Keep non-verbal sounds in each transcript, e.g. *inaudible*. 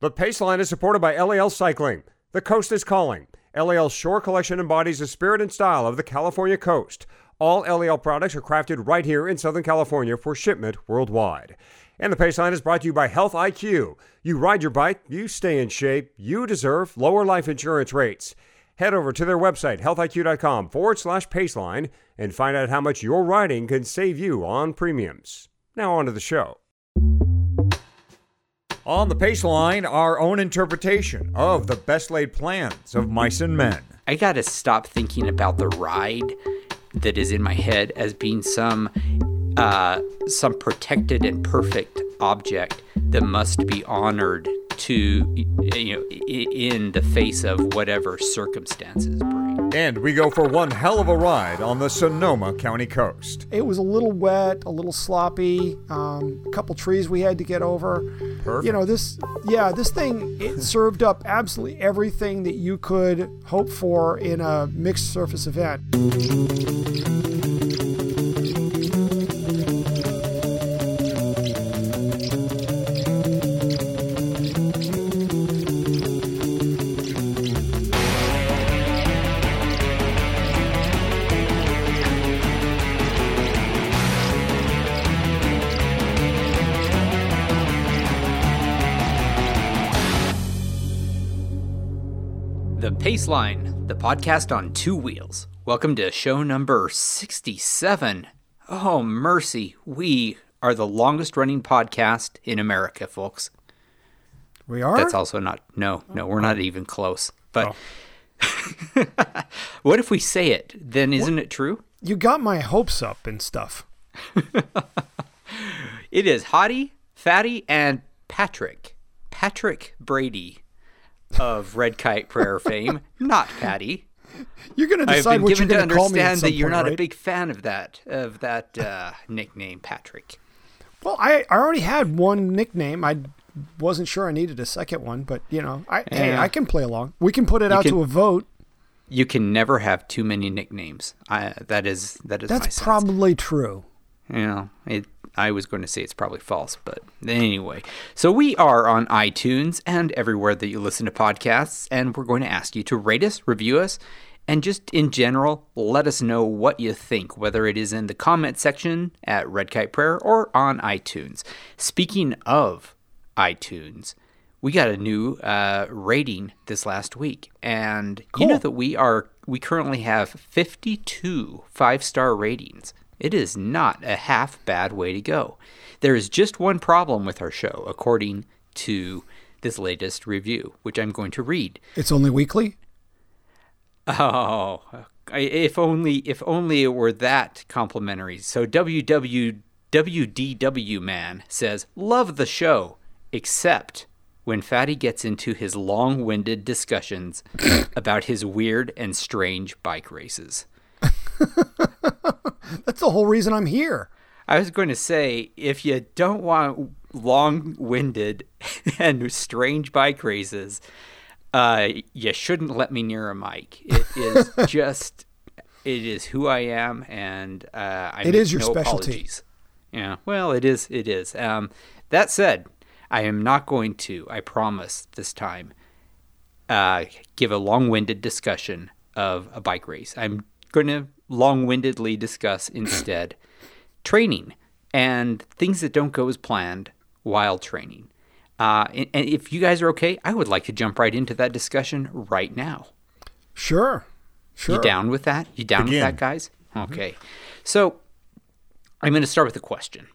The Paceline is supported by LAL Cycling. The coast is calling. LAL's Shore Collection embodies the spirit and style of the California coast. All LAL products are crafted right here in Southern California for shipment worldwide. And the Paceline is brought to you by Health IQ. You ride your bike, you stay in shape, you deserve lower life insurance rates. Head over to their website, healthiq.com forward slash Paceline, and find out how much your riding can save you on premiums. Now, on to the show. On the pace line, our own interpretation of the best laid plans of mice and men. I gotta stop thinking about the ride that is in my head as being some uh, some protected and perfect object that must be honored to you know in the face of whatever circumstances bring. And we go for one hell of a ride on the Sonoma County coast. It was a little wet, a little sloppy, um, a couple trees we had to get over. Perfect. You know, this, yeah, this thing, it *laughs* served up absolutely everything that you could hope for in a mixed surface event. The Paceline, the podcast on two wheels. Welcome to show number 67. Oh, mercy. We are the longest running podcast in America, folks. We are? That's also not, no, no, we're not even close. But oh. *laughs* what if we say it? Then isn't it true? you got my hopes up and stuff. *laughs* It is Hottie, Fatty, and Patrick. Patrick Brady of Red Kite Prayer fame, *laughs* not Patty. You're going to I've decide been what you're given to going to call me at understand that you're not right? a big fan of that of that uh, nickname, Patrick. Well, I, I already had one nickname. I wasn't sure I needed a second one, but you know, I hey, I can play along. We can put it out can- to a vote. You can never have too many nicknames. I, that is that is That's sense. probably true. you know, it, I was going to say it's probably false, but anyway. So we are on iTunes and everywhere that you listen to podcasts, and we're going to ask you to rate us, review us, and just in general, let us know what you think, whether it is in the comment section at Red Kite Prayer or on iTunes. Speaking of iTunes, we got a new uh, rating this last week, and you know that we are we currently have 52 five star ratings. It is not a half bad way to go. There is just one problem with our show, according to this latest review, which I'm going to read. It's only weekly. Oh, if only if only it were that complimentary. So WWWDW man says, "Love the show, except when Fatty gets into his long-winded discussions *laughs* about his weird and strange bike races." *laughs* That's the whole reason I'm here. I was going to say, if you don't want long-winded *laughs* and strange bike races, uh, you shouldn't let me near a mic. It is *laughs* just, it is who I am, and uh, I It is your no specialty. apologies. Yeah, well, it is. It is. Um, that said, I am not going to. I promise this time. Uh, give a long-winded discussion of a bike race. I'm going to long-windedly discuss instead *clears throat* training and things that don't go as planned while training. Uh, and, and if you guys are okay, I would like to jump right into that discussion right now. Sure. Sure. You down with that? You down Begin. with that, guys? Okay. So I'm going to start with a question.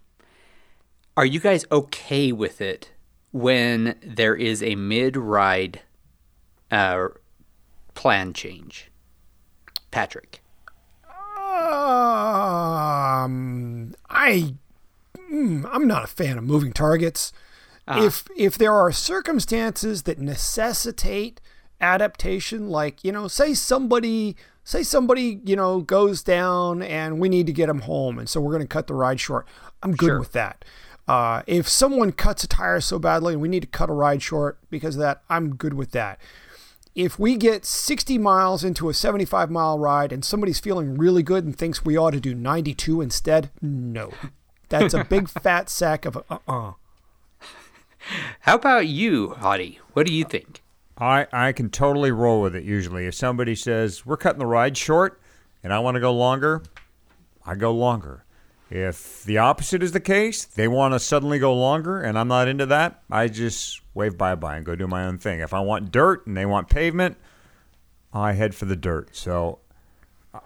Are you guys okay with it when there is a mid ride uh, plan change? Patrick. Um, I, mm, I'm not a fan of moving targets. Ah. If if there are circumstances that necessitate adaptation, like you know, say somebody, say somebody, you know, goes down and we need to get them home, and so we're going to cut the ride short. I'm good Sure. with that. Uh, if someone cuts a tire so badly and we need to cut a ride short because of that, I'm good with that if we get 60 miles into a 75 mile ride and somebody's feeling really good and thinks we ought to do 92 instead, no. That's a big *laughs* fat sack of uh uh How about you, Hottie? What do you think? I, I can totally roll with it usually. If somebody says, we're cutting the ride short and I want to go longer, I go longer. If the opposite is the case, they want to suddenly go longer and I'm not into that, I just wave bye bye and go do my own thing. If I want dirt and they want pavement, I head for the dirt. So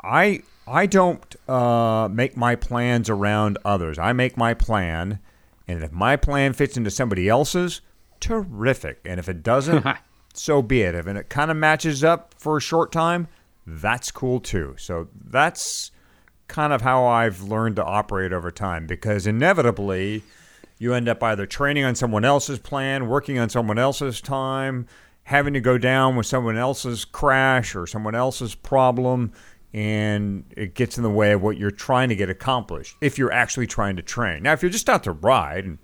I I don't uh, make my plans around others. I make my plan, and if my plan fits into somebody else's, terrific. And if it doesn't, *laughs* so be it. If it kind of matches up for a short time, that's cool too. So that's kind of how I've learned to operate over time because inevitably you end up either training on someone else's plan, working on someone else's time, having to go down with someone else's crash or someone else's problem and it gets in the way of what you're trying to get accomplished if you're actually trying to train. Now, if you're just out to ride and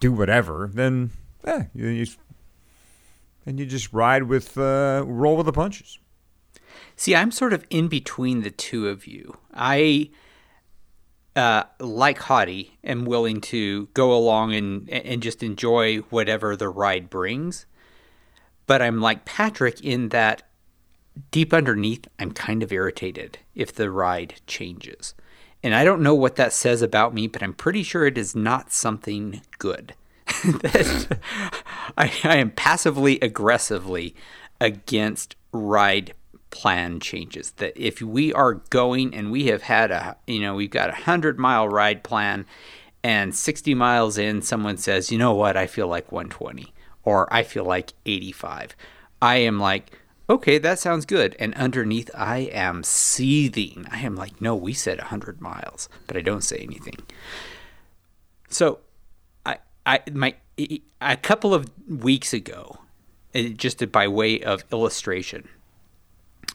do whatever, then eh, you, you you just ride with uh, roll with the punches. See, I'm sort of in between the two of you. I, uh, like Hottie, am willing to go along and and just enjoy whatever the ride brings. But I'm like Patrick in that deep underneath, I'm kind of irritated if the ride changes. And I don't know what that says about me, but I'm pretty sure it is not something good. *laughs* that I, I am passively aggressively against ride plan changes. That if we are going and we have had a, you know, we've got a hundred mile ride plan, and 60 miles in, someone says, you know what, I feel like 120 or I feel like 85. I am like, okay, that sounds good. And underneath, I am seething. I am like, no, we said 100 miles, but I don't say anything. So, I, I, my, a couple of weeks ago, eh, just by way of illustration,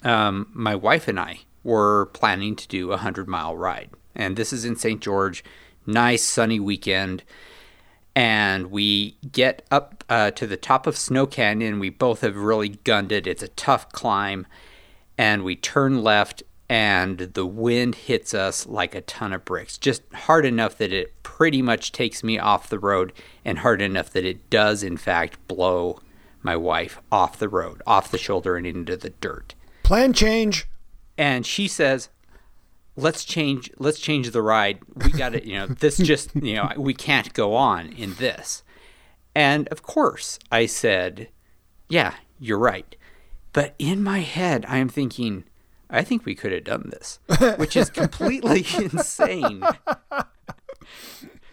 um, my wife and I were planning to do a 100 mile ride. And this is in St. George, nice sunny weekend and we get up uh, to the top of Snow Canyon. We both have really gunned it. It's a tough climb, and we turn left, and the wind hits us like a ton of bricks, just hard enough that it pretty much takes me off the road, and hard enough that it does, in fact, blow my wife off the road, off the shoulder, and into the dirt. Plan change. And she says, let's change let's change the ride. We got to you know this *laughs* just you know we can't go on in this. And of course i said yeah you're right. But in my head i am thinking i think we could have done this *laughs* which is completely *laughs* insane.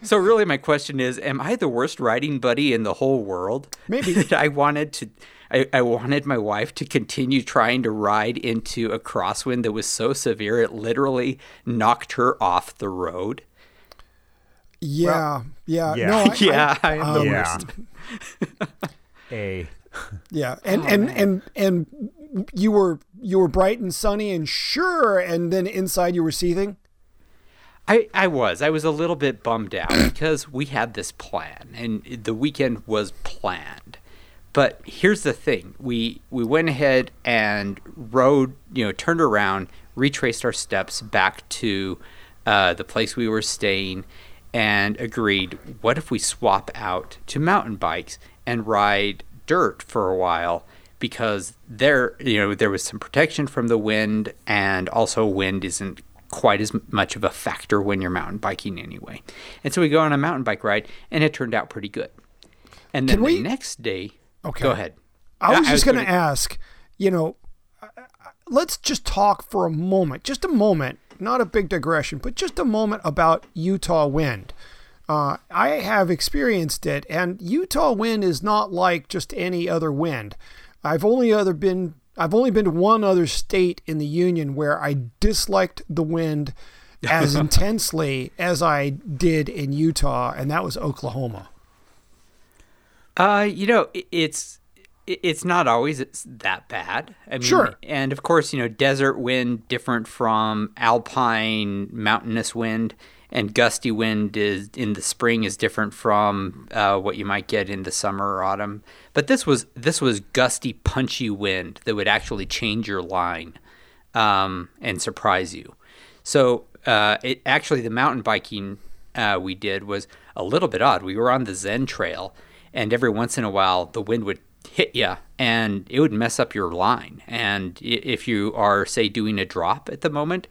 So really my question is am i the worst riding buddy in the whole world maybe. that i wanted to I, I wanted my wife to continue trying to ride into a crosswind that was so severe it literally knocked her off the road. Yeah, well, yeah, yeah, no, *laughs* I, yeah. I, am the worst. A. Yeah, *laughs* and oh, and, and and and you were you were bright and sunny and sure, and then inside you were seething. I, I was. I was a little bit bummed out because we had this plan and the weekend was planned. But here's the thing: we we went ahead and rode, you know, turned around, retraced our steps back to uh, the place we were staying, and agreed. What if we swap out to mountain bikes and ride dirt for a while? Because there, you know, there was some protection from the wind, and also wind isn't quite as much of a factor when you're mountain biking anyway. And so we go on a mountain bike ride, and it turned out pretty good. And then the next day, Okay. Go ahead. I was just going to ask, you know, let's just talk for a moment, just a moment, not a big digression, but just a moment about Utah wind. Uh, I have experienced it, and Utah wind is not like just any other wind. I've only other been I've only been to one other state in the union where I disliked the wind *laughs* as intensely as I did in Utah, and that was Oklahoma. Uh, you know, it's it's not always it's that bad. I mean, sure. And of course, you know, desert wind different from alpine mountainous wind, and gusty wind is in the spring is different from uh, what you might get in the summer or autumn. But this was this was gusty, punchy wind that would actually change your line um, and surprise you. So uh, it actually the mountain biking uh, we did was a little bit odd. We were on the Zen Trail and every once in a while the wind would hit you and it would mess up your line. And if you are, say, doing a drop at the moment,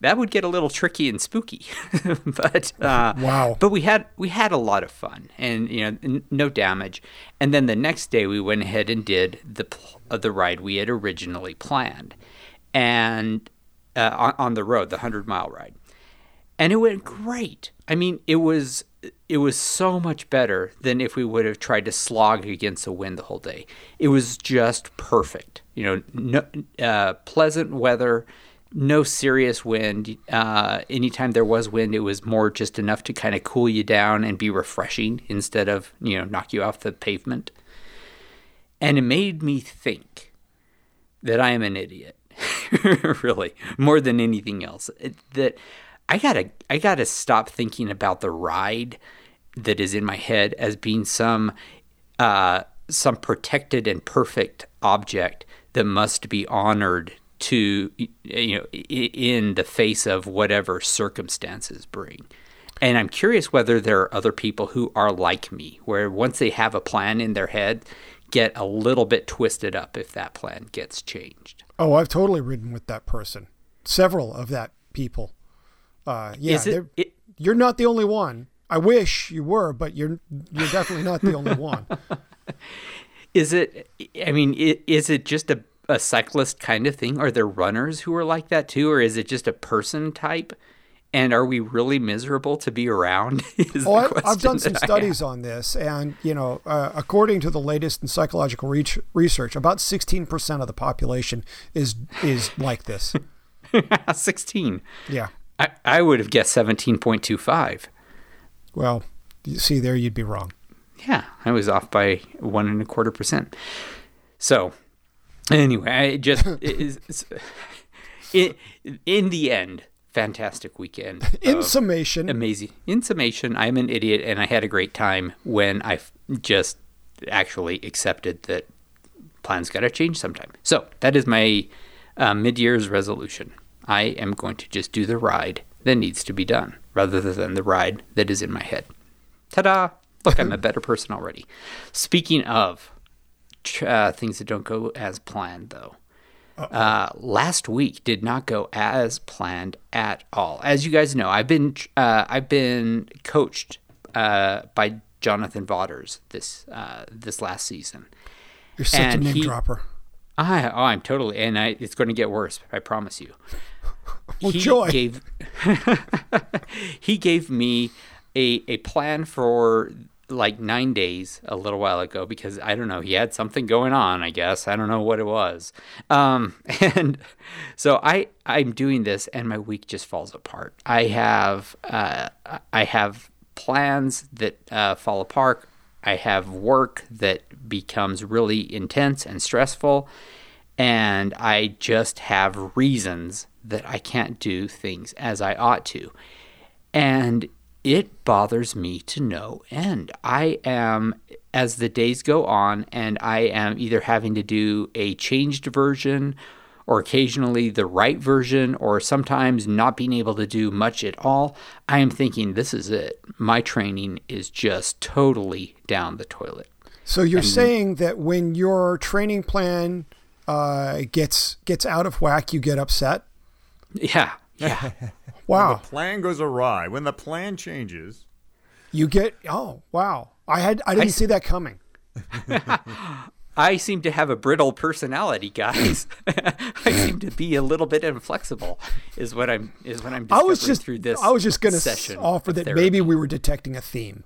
that would get a little tricky and spooky. *laughs* but uh, wow! But we had we had a lot of fun, and you know, n- no damage. And then the next day, we went ahead and did the uh, the ride we had originally planned, and uh, on, on the road, the hundred mile ride, and it went great. I mean, it was it was so much better than if we would have tried to slog against the wind the whole day. It was just perfect. You know, no, uh, pleasant weather, no serious wind. Uh, anytime there was wind, it was more just enough to kind of cool you down and be refreshing instead of you know knock you off the pavement. And it made me think that I am an idiot, *laughs* really, more than anything else. It, that I gotta I gotta stop thinking about the ride that is in my head as being some uh, some protected and perfect object that must be honored to you know in the face of whatever circumstances bring. And I'm curious whether there are other people who are like me, where once they have a plan in their head, get a little bit twisted up if that plan gets changed. Oh, I've totally ridden with that person. Several of that people. Uh, yeah, it, it, you're not the only one. I wish you were, but you're you're definitely not the only one. *laughs* Is it? I mean, is it just a, a cyclist kind of thing? Are there runners who are like that too, or is it just a person type? And are we really miserable to be around? *laughs* oh, I, have done some studies on this, and you know, uh, according to the latest in psychological reach, research, about 16% of the population is is like this. *laughs* 16. Yeah. I, I would have guessed 17.25. Well, you see, there you'd be wrong. Yeah, I was off by one and a quarter percent. So, anyway, I just *laughs* is it, in the end, fantastic weekend. *laughs* In summation, amazing. In summation, I'm an idiot, and I had a great time when I just actually accepted that plans got to change sometime. So that is my uh, mid-year's resolution. I am going to just do the ride that needs to be done rather than the ride that is in my head. Ta da! Look, I'm a *laughs* better person already. Speaking of uh, things that don't go as planned, though, uh, last week did not go as planned at all. As you guys know, I've been uh, I've been coached uh, by Jonathan Vaughters this uh, this last season. You're such and a name he, dropper. I, oh, I'm totally, and I, it's going to get worse. I promise you. *laughs* well, he joy. Gave, *laughs* he gave me a a plan for like nine days a little while ago because I don't know he had something going on I guess I don't know what it was um, *laughs* and so I I'm doing this and my week just falls apart I have uh, I have plans that uh, fall apart I have work that becomes really intense and stressful and I just have reasons that I can't do things as I ought to. And it bothers me to no end. I am, as the days go on, and I am either having to do a changed version or occasionally the right version, or sometimes not being able to do much at all, I am thinking, this is it. My training is just totally down the toilet. So you're and, saying that when your training plan uh, gets gets out of whack, you get upset? Yeah. Yeah. *laughs* wow. When the plan goes awry, when the plan changes, you get oh wow. I had I didn't I, see that coming. *laughs* I seem to have a brittle personality, guys. *laughs* I seem to be a little bit inflexible. Is what I'm is what I'm I was just, through this. I was just going to offer that therapy. maybe we were detecting a theme.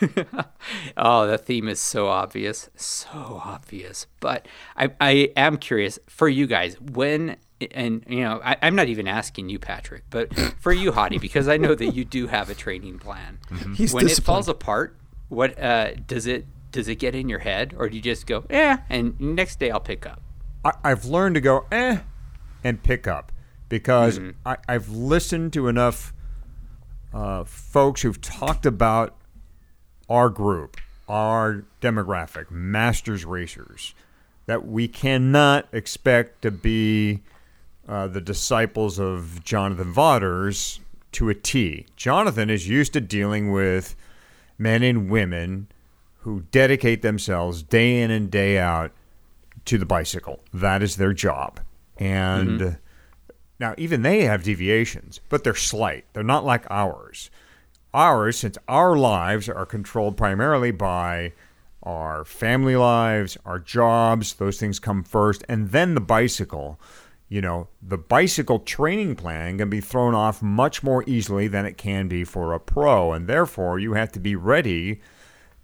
*laughs* oh, the theme is so obvious, so obvious. But I, I am curious for you guys when and you know I, am not even asking you patrick but for you hottie because i know that you do have a training plan *laughs* mm-hmm. when it falls apart what uh, does it does it get in your head or do you just go eh and next day i'll pick up I, have learned to go eh and pick up because mm-hmm. I, have listened to enough uh, folks who've talked about our group our demographic masters racers that we cannot expect to be uh, the disciples of Jonathan Vaughters to a T. Jonathan is used to dealing with men and women who dedicate themselves day in and day out to the bicycle. That is their job. And mm-hmm. now, even they have deviations, but they're slight. They're not like ours. Ours, since our lives are controlled primarily by our family lives, our jobs, those things come first, and then the bicycle. You know, the bicycle training plan can be thrown off much more easily than it can be for a pro, and therefore you have to be ready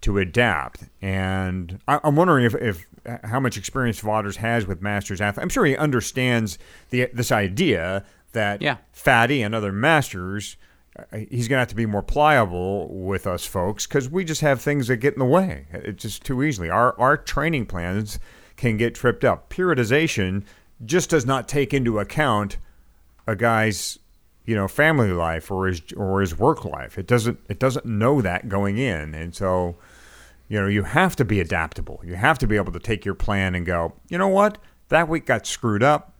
to adapt. And I, am wondering if, if how much experience Vaughters has with masters athletes. I'm sure he understands the this idea that Yeah. Fatty and other masters, uh, he's going to have to be more pliable with us folks because we just have things that get in the way. It's just too easily. Our our training plans can get tripped up. Periodization just does not take into account a guy's you know family life or his or his work life. It doesn't it doesn't know that going in, and so you know you have to be adaptable. You have to be able to take your plan and go. You know what? That week got screwed up.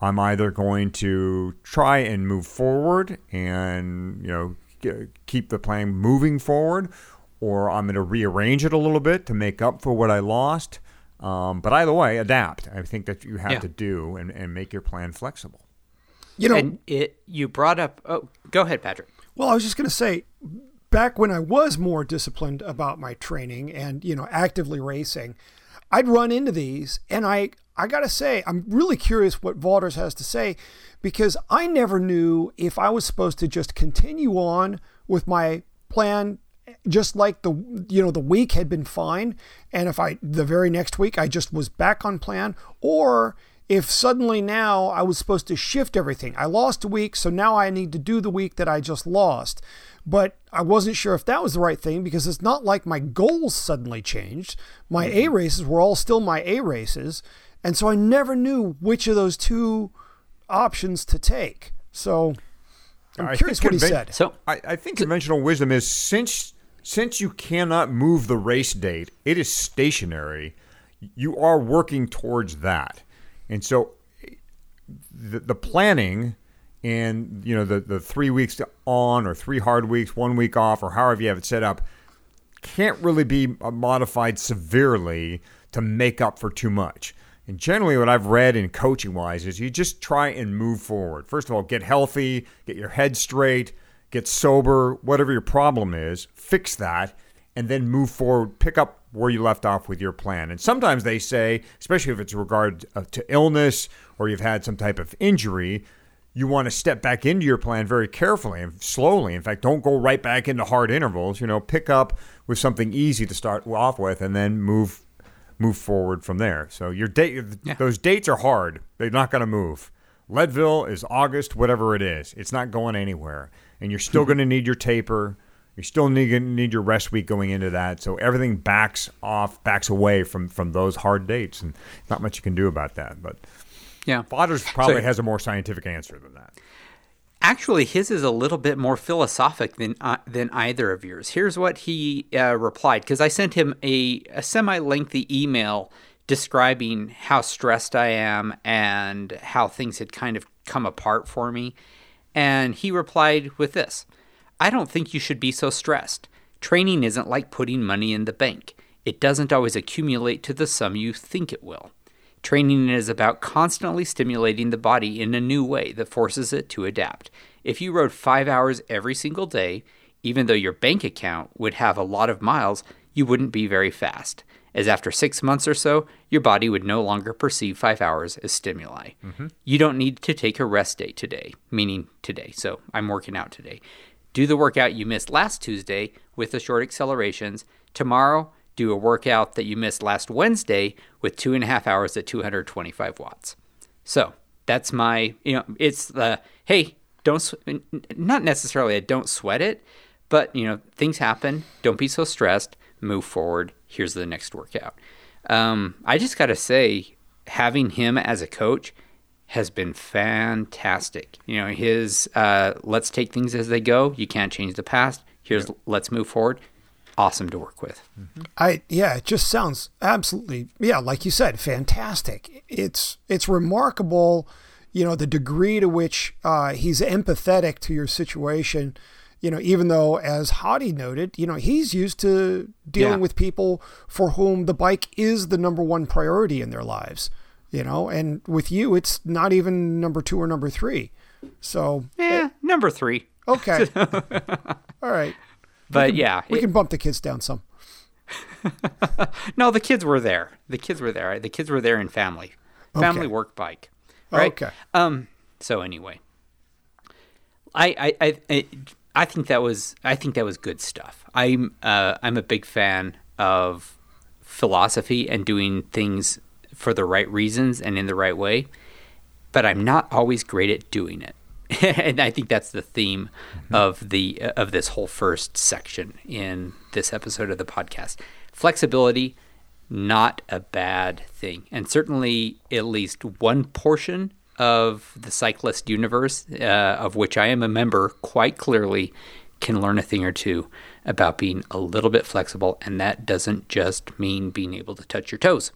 I'm either going to try and move forward and you know g- keep the plan moving forward, or I'm going to rearrange it a little bit to make up for what I lost. Um, but either way, adapt. I think that you have Yeah. to do and, and make your plan flexible. You know, And it you brought up. Oh, go ahead, Patrick. Well, I was just going to say, back when I was more disciplined about my training and you know actively racing, I'd run into these, and I I got to say, I'm really curious what Vaughters has to say because I never knew if I was supposed to just continue on with my plan just like the you know the week had been fine and if i the very next week i just was back on plan or if suddenly now i was supposed to shift everything. I lost a week so now i need to do the week that i just lost but i wasn't sure if that was the right thing because it's not like my goals suddenly changed. My a mm-hmm. races were all still my a races and so i never knew which of those two options to take. So i'm I curious think what he said. So I, I think conventional wisdom is since since you cannot move the race date, it is stationary. You are working towards that, and so the, the planning and you know the the three weeks on or three hard weeks, one week off, or however you have it set up, can't really be uh, modified severely to make up for too much. And generally, what I've read in coaching wise is you just try and move forward. First of all, get healthy, get your head straight, get sober, whatever your problem is, fix that, and then move forward, pick up where you left off with your plan. And sometimes they say, especially if it's regard uh, to illness or you've had some type of injury, you want to step back into your plan very carefully and slowly. In fact, don't go right back into hard intervals. You know, pick up with something easy to start off with, and then move move forward from there. So your date, those dates are hard. They're not going to move. Leadville is August, whatever it is. It's not going anywhere, and you're still mm-hmm. going to need your taper. You still need need your rest week going into that. So everything backs off, backs away from from those hard dates, and not much you can do about that. But yeah, Vaughters probably So- has a more scientific answer than that. Actually, his is a little bit more philosophic than uh, than either of yours. Here's what he uh, replied because I sent him a, a semi-lengthy email describing how stressed I am and how things had kind of come apart for me, and he replied with this: "I don't think you should be so stressed. Training isn't like putting money in the bank. It doesn't always accumulate to the sum you think it will." Training is about constantly stimulating the body in a new way that forces it to adapt. If you rode five hours every single day, even though your bank account would have a lot of miles, you wouldn't be very fast, as after six months or so, your body would no longer perceive five hours as stimuli. Mm-hmm. You don't need to take a rest day today, meaning today. So I'm working out today. Do the workout you missed last Tuesday with the short accelerations. Tomorrow, do a workout that you missed last Wednesday with two and a half hours at 225 watts. So that's my, you know, it's the hey, don't not necessarily a don't sweat it, but you know things happen. Don't be so stressed. Move forward. Here's the next workout. Um, I just got to say, having him as a coach has been fantastic. You know, his uh, let's take things as they go. You can't change the past. Here's let's move forward. Awesome to work with. I yeah, it just sounds absolutely yeah, like you said, fantastic. It's it's remarkable, you know, the degree to which uh, he's empathetic to your situation. You know, even though, as Hottie noted, you know, he's used to dealing Yeah. with people for whom the bike is the number one priority in their lives. You know, and with you, it's not even number two or number three. So, Eh, number three. okay. *laughs* All right. But yeah, We it- can bump the kids down some. *laughs* no, the kids were there. The kids were there. The kids were there in family, family Okay. work bike. Right? Okay. Um. So anyway, I I I I, I think that was I think that was good stuff. I'm uh I'm a big fan of philosophy and doing things for the right reasons and in the right way, but I'm not always great at doing it. And I think that's the theme of the of this whole first section in this episode of the podcast. Flexibility not a bad thing. And certainly at least one portion of the cyclist universe, uh, of which I am a member, quite clearly can learn a thing or two about being a little bit flexible. And that doesn't just mean being able to touch your toes.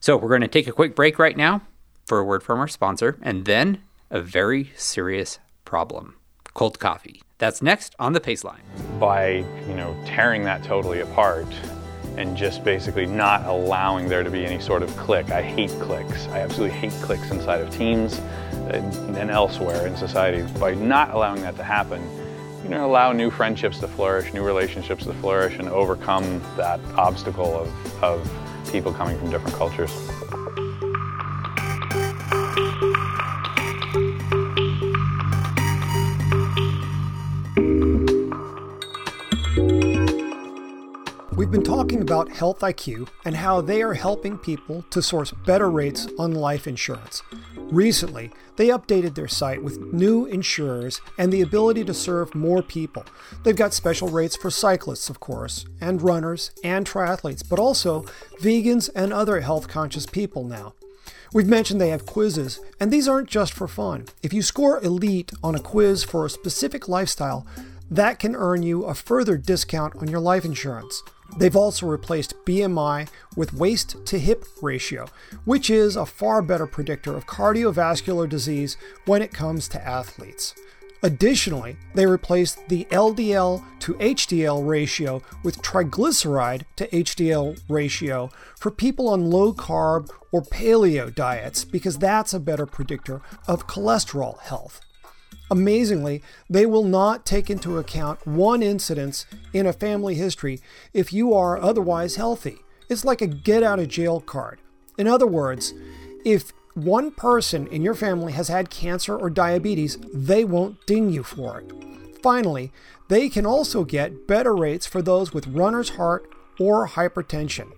So we're going to take a quick break right now for a word from our sponsor, and then a very serious problem cold coffee. That's next on the pace line. by you know tearing that totally apart and just basically not allowing there to be any sort of click. I hate clicks. I absolutely hate clicks inside of teams and, elsewhere in society. By not allowing that to happen, you know, allow new friendships to flourish, new relationships to flourish, and overcome that obstacle of, of people coming from different cultures. We've been talking about Health IQ and how they are helping people to source better rates on life insurance. Recently, they updated their site with new insurers and the ability to serve more people. They've got special rates for cyclists, of course, and runners and triathletes, but also vegans and other health conscious people now. We've mentioned they have quizzes, and these aren't just for fun. If you score elite on a quiz for a specific lifestyle, that can earn you a further discount on your life insurance. They've also replaced BMI with waist to hip ratio, which is a far better predictor of cardiovascular disease when it comes to athletes. Additionally, they replaced the LDL to HDL ratio with triglyceride to HDL ratio for people on low carb or paleo diets because that's a better predictor of cholesterol health. Amazingly, they will not take into account one incidence in a family history if you are otherwise healthy. It's like a get out of jail card. In other words, if one person in your family has had cancer or diabetes, they won't ding you for it. Finally, they can also get better rates for those with runner's heart or hypertension.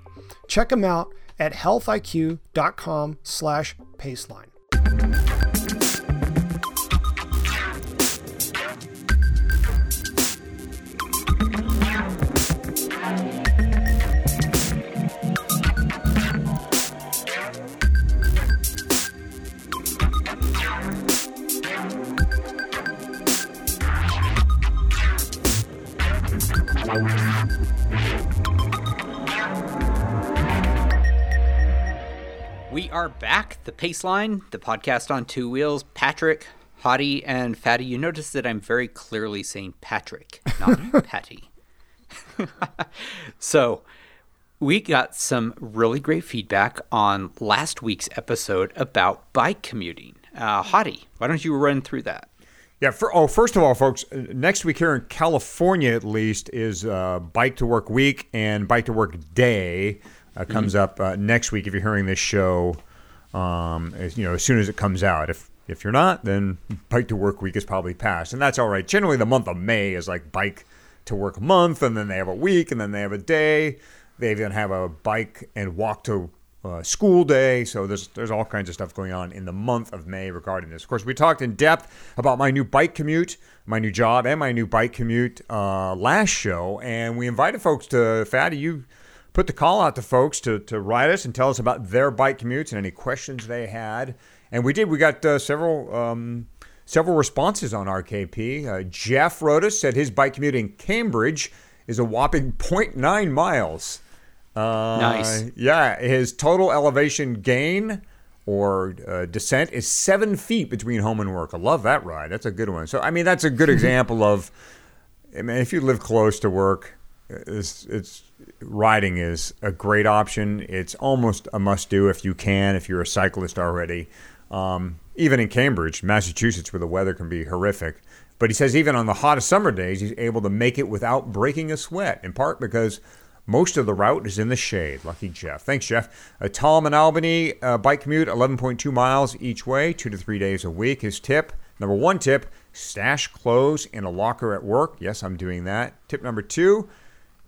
Check them out at healthiq.com We are back. The Paceline, the podcast on two wheels. Patrick, Hottie, and Fatty. You notice that I'm very clearly saying Patrick, not *laughs* Patty. *laughs* so, we got some really great feedback on last week's episode about bike commuting. Uh, Hottie, why don't you run through that? Yeah. For, oh, first of all, folks, uh, next week here in California, at least, is uh, Bike to Work Week and Bike to Work Day. Uh, comes up uh, next week if you're hearing this show. Um, as, you know, as soon as it comes out. If if you're not, then Bike to Work Week is probably passed, and that's all right. Generally, the month of May is like Bike to Work Month, and then they have a week, and then they have a day. They even have a bike and walk to uh, school day. So there's there's all kinds of stuff going on in the month of May regarding this. Of course, we talked in depth about my new bike commute, my new job, and my new bike commute uh, last show, and we invited folks to Fatty. You put the call out to folks to to write us and tell us about their bike commutes and any questions they had, and we did. We got uh, several. Um, Several responses on RKP. Uh, Jeff wrote us, said his bike commute in Cambridge is a whopping 0.9 miles. Uh, Nice. Yeah, his total elevation gain or uh, descent is seven feet between home and work. I love that ride. That's a good one. So, I mean, that's a good *laughs* example of I mean, if you live close to work, it's, it's riding is a great option. It's almost a must do if you can, if you're a cyclist already. Um, even in Cambridge, Massachusetts, where the weather can be horrific. But he says even on the hottest summer days, he's able to make it without breaking a sweat, in part because most of the route is in the shade. Lucky Jeff. Thanks, Jeff. Uh, Tom and Albany uh, bike commute 11.2 miles each way, two to three days a week. His tip number one tip stash clothes in a locker at work. Yes, I'm doing that. Tip number two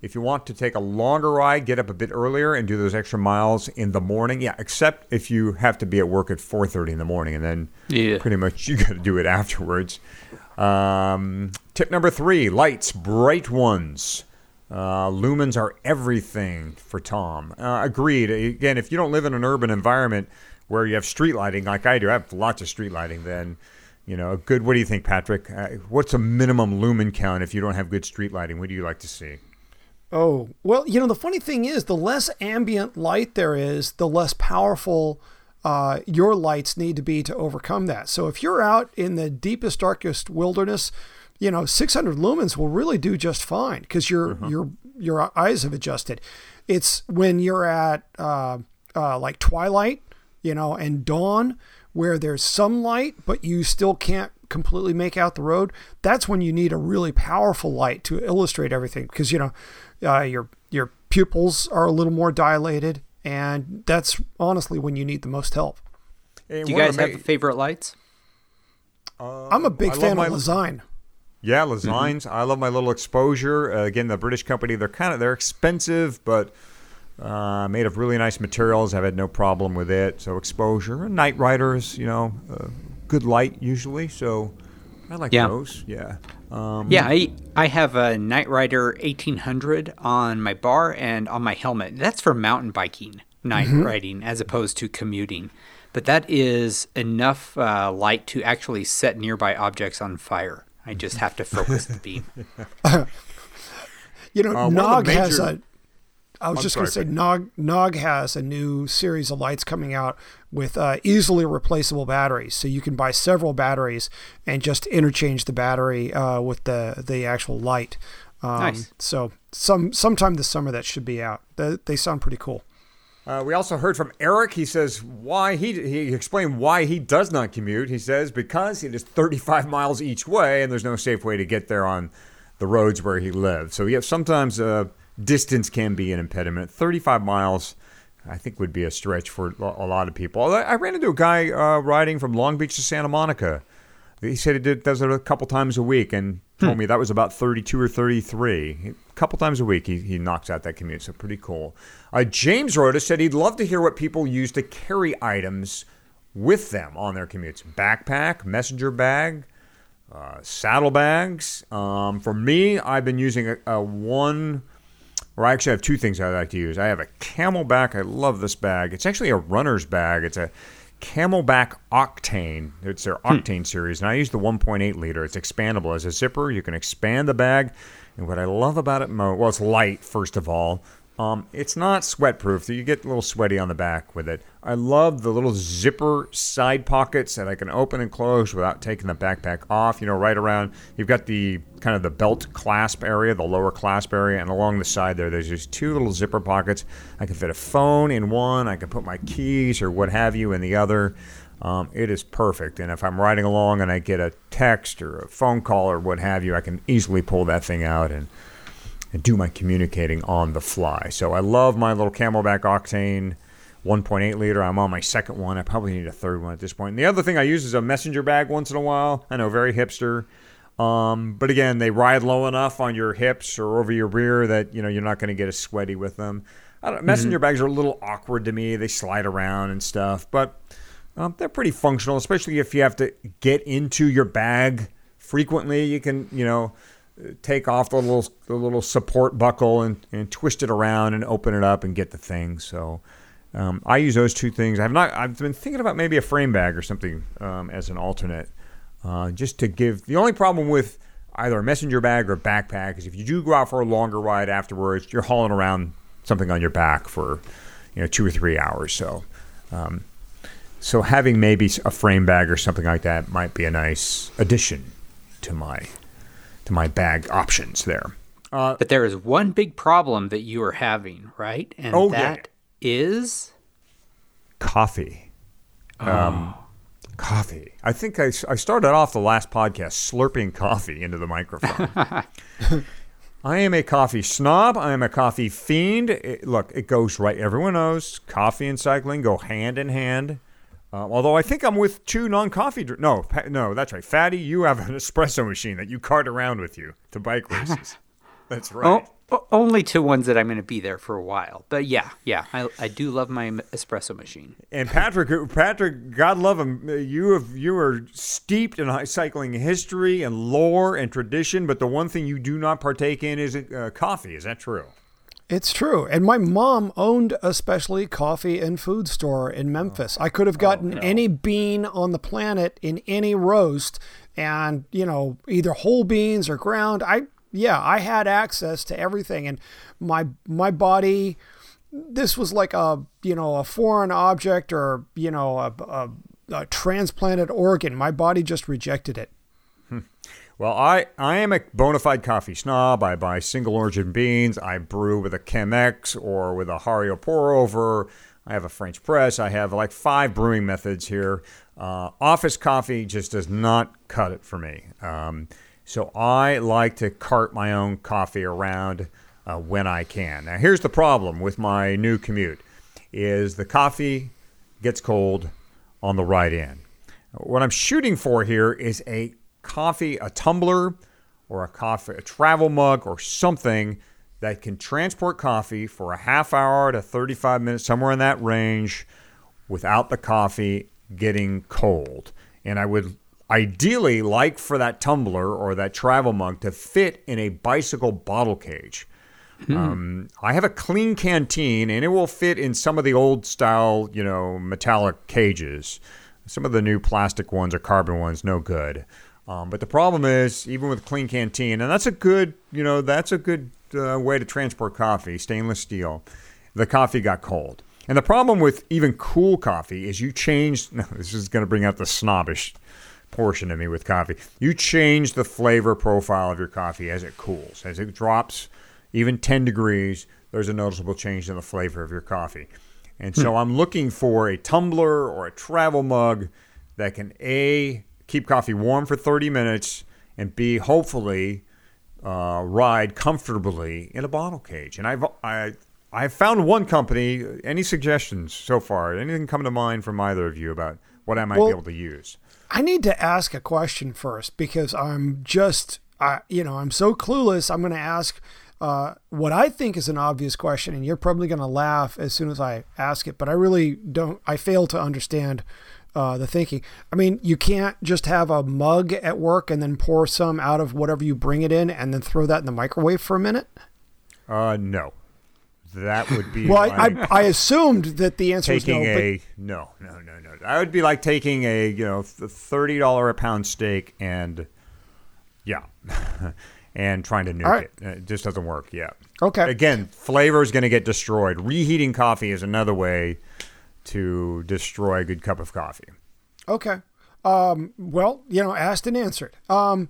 if you want to take a longer ride, get up a bit earlier and do those extra miles in the morning. Yeah, except if you have to be at work at 4:30 in the morning, and then Yeah. pretty much *laughs* you got to do it afterwards. Um, tip number three: lights, bright ones. Uh, lumens are everything for Tom. Uh, agreed. Again, if you don't live in an urban environment where you have street lighting like I do, I have lots of street lighting. Then, you know, a good. What do you think, Patrick? Uh, what's a minimum lumen count if you don't have good street lighting? What do you like to see? Oh, well, you know, the funny thing is, the less ambient light there is, the less powerful uh, your lights need to be to overcome that. So if you're out in the deepest, darkest wilderness, you know, 600 lumens will really do just fine because your your your eyes have adjusted. It's when you're at uh, uh, like twilight, you know, and dawn, where there's some light, but you still can't completely make out the road. That's when you need a really powerful light to illustrate everything because you know uh, your your pupils are a little more dilated, and that's honestly when you need the most help. And Do you guys of the have ma- favorite lights? I'm a big I love fan my- of Design. Yeah, Lezynes. I love my little exposure. Uh, again, the British company. They're kind of they're expensive, but uh, made of really nice materials. I've had no problem with it. So exposure. And NiteRiders, you know, uh, good light usually. So I like Yeah. those. Yeah. Um, Yeah, I I have a NiteRider 1800 on my bar and on my helmet. That's for mountain biking, night riding, as opposed to commuting. But that is enough uh, light to actually set nearby objects on fire. I just have to focus the beam. *laughs* You know, Uh, one of the Knog has a. I was I'm just going to say, Knog Knog has a new series of lights coming out with uh, easily replaceable batteries, so you can buy several batteries and just interchange the battery uh, with the the actual light. Um, Nice. So some sometime this summer that should be out. They, they sound pretty cool. Uh, we also heard from Eric. He says why he he explained why he does not commute. He says because it is 35 miles each way, and there's no safe way to get there on the roads where he lives. So yeah, sometimes uh, distance can be an impediment. 35 miles, I think, would be a stretch for a lot of people. I ran into a guy uh, riding from Long Beach to Santa Monica. He said he did does it a couple times a week, and told me that was about 32 or 33. A couple times a week, he, he knocks out that commute. So pretty cool. Uh, James us said he'd love to hear what people use to carry items with them on their commutes: backpack, messenger bag, uh, saddlebags. Um, for me, I've been using a, a one, or I actually have two things I like to use. I have a CamelBak. I love this bag. It's actually a runner's bag. It's a CamelBak Octane. It's their hmm. Octane series, and I use the 1.8 liter. It's expandable as a zipper. You can expand the bag, and what I love about it, mo- well, it's light first of all. Um, it's not sweat proof, you get a little sweaty on the back with it. I love the little zipper side pockets that I can open and close without taking the backpack off. You know, right around, you've got the kind of the belt clasp area, the lower clasp area, and along the side there, there's these two little zipper pockets. I can fit a phone in one, I can put my keys or what have you in the other. Um, it is perfect. And if I'm riding along and I get a text or a phone call or what have you, I can easily pull that thing out and and do my communicating on the fly. So I love my little CamelBak Octane 1.8 liter. I'm on my second one. I probably need a third one at this point. And the other thing I use is a messenger bag once in a while. I know, very hipster. Um, but again, they ride low enough on your hips or over your rear that you know you're not going to get as sweaty with them. I don't, messenger bags are a little awkward to me. They slide around and stuff, but um, they're pretty functional, especially if you have to get into your bag frequently. You can, you know, take off the little the little support buckle and, and twist it around and open it up and get the thing. So um, I use those two things. I've not. I've been thinking about maybe a frame bag or something um, as an alternate, uh, just to give. The only problem with either a messenger bag or backpack is if you do go out for a longer ride afterwards, you're hauling around something on your back for you know two or three hours. So. Um, so having maybe a frame bag or something like that might be a nice addition to my to my bag options there. But there is one big problem that you are having, right? And Oh, yeah. that is Coffee. Um, coffee. I think I, I started off the last podcast slurping coffee into the microphone. *laughs* I am a coffee snob. I am a coffee fiend. It- look, it goes right. Everyone knows coffee and cycling go hand in hand. Uh, although I think I'm with two non-coffee. Dr- no, pa- no, that's right. Fatty, you have an espresso machine that you cart around with you to bike *laughs* races. that's right. oh, only to ones that I'm going to be there for a while. But yeah, yeah, I, I do love my espresso machine. And Patrick, Patrick, God love him. uh, You have you are steeped in high cycling history and lore and tradition, but the one thing you do not partake in is uh, coffee. Is that true? It's true. And my mom owned a specialty coffee and food store in oh. Memphis. I could have oh, gotten any bean on the planet in any roast and, you know, either whole beans or ground. I yeah, I had access to everything and my my body this was like a, you know, a foreign object or, you know, a, a, a transplanted organ. My body just rejected it. Well, I, I am a bona fide coffee snob. I buy single origin beans. I brew with a Chemex or with a Hario pour over. I have a French press. I have like five brewing methods here. Uh, office coffee just does not cut it for me. Um, so I like to cart my own coffee around uh, when I can. Now, here's the problem with my new commute: is the coffee gets cold on the right end. What I'm shooting for here is a coffee, a tumbler, or a coffee, a travel mug, or something that can transport coffee for a half hour to 35 minutes, somewhere in that range, without the coffee getting cold. And I would ideally like for that tumbler or that travel mug to fit in a bicycle bottle cage. Um, I have a Klean Kanteen, and it will fit in some of the old style, you know, metallic cages. Some of the new plastic ones or carbon ones, no good. Um, but the problem is, even with Klean Kanteen, and that's a good, you know, that's a good uh, way to transport coffee, stainless steel. The coffee got cold, and the problem with even cool coffee is you change. *laughs* No, this is going to bring out the snobbish portion of me with coffee. You change the flavor profile of your coffee as it cools, as it drops even 10 degrees. There's a noticeable change in the flavor of your coffee. And so I'm looking for a tumbler or a travel mug that can A, keep coffee warm for 30 minutes, and B, hopefully uh, ride comfortably in a bottle cage. And I've, I, I've found one company. Any suggestions so far? Anything come to mind from either of you about what I might Well- be able to use? I need to ask a question first because I'm just, I, you know, I'm so clueless. I'm going to ask uh, what I think is an obvious question, and you're probably going to laugh as soon as I ask it. But I really don't. I fail to understand uh, the thinking. I mean, you can't just have a mug at work and then pour some out of whatever you bring it in, and then throw that in the microwave for a minute. Uh, no. That would be Well, I, like I, I assumed that the answer was no. a no, no, no, no. I would be like taking a you know thirty dollar a pound steak and yeah, *laughs* and trying to nuke right. it. It just doesn't work. Yeah. Okay. Again, flavor is going to get destroyed. Reheating coffee is another way to destroy a good cup of coffee. Okay. Um, well, you know, asked and answered. Um,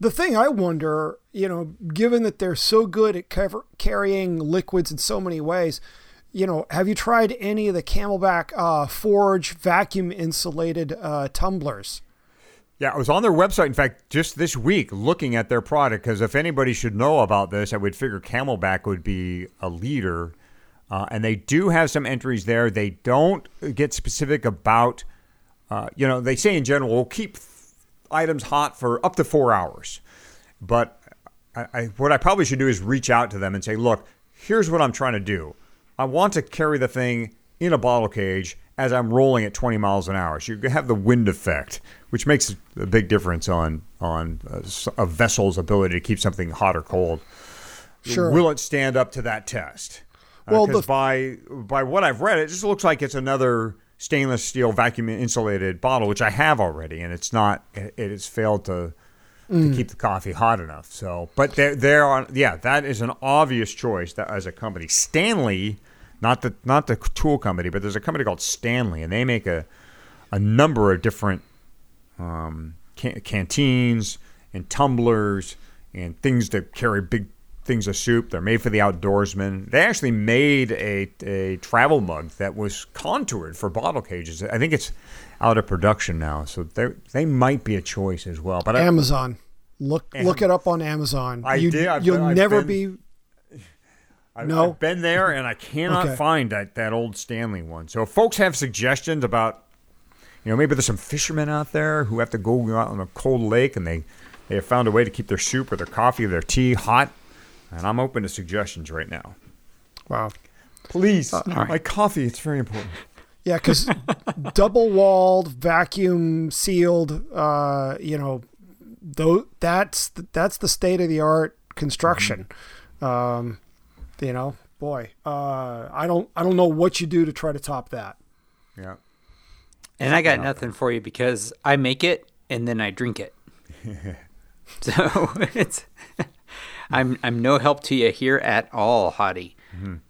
the thing I wonder, you know, given that they're so good at cover- carrying liquids in so many ways, you know, have you tried any of the CamelBak uh, Forge vacuum insulated uh, tumblers? Yeah, I was on their website, in fact, just this week looking at their product because if anybody should know about this, I would figure CamelBak would be a leader. Uh, and they do have some entries there. They don't get specific about, uh, you know, they say in general, we'll keep items hot for up to four hours. But I, I, what I probably should do is reach out to them and say, look, here's what I'm trying to do. I want to carry the thing in a bottle cage as I'm rolling at 20 miles an hour. So you have the wind effect, which makes a big difference on on a, s- a vessel's ability to keep something hot or cold. Sure. Will it stand up to that test? Well, the- by by what I've read, it just looks like it's another stainless steel vacuum insulated bottle, which I have already, and it's not. It, it has failed to to keep the coffee hot enough. So, but they're they're on. Yeah, that is an obvious choice that as a company. Stanley, not the not the tool company, but there's a company called Stanley, and they make a a number of different um, can- canteens and tumblers and things that carry big things of soup. They're made for the outdoorsman. They actually made a, a travel mug that was contoured for bottle cages. I think it's out of production now, so they they might be a choice as well. But I, Amazon. Look look it up on Amazon. I you, did. I've you'll I've never been- be. *laughs* I've, No. I've been there and I cannot Okay. find that, that old Stanley one. So if folks have suggestions about, you know, maybe there's some fishermen out there who have to go out on a cold lake and they, they have found a way to keep their soup or their coffee or their tea hot. And I'm open to suggestions right now. Wow. Please, right. my coffee, it's very important. *laughs* Yeah, because *laughs* double walled, vacuum sealed, uh, you know, though that's that's the state of the art construction. Um, you know, boy, uh, I don't I don't know what you do to try to top that. Yeah. And I got nothing for you because I make it and then I drink it. *laughs* so it's I'm I'm no help to you here at all, Hottie.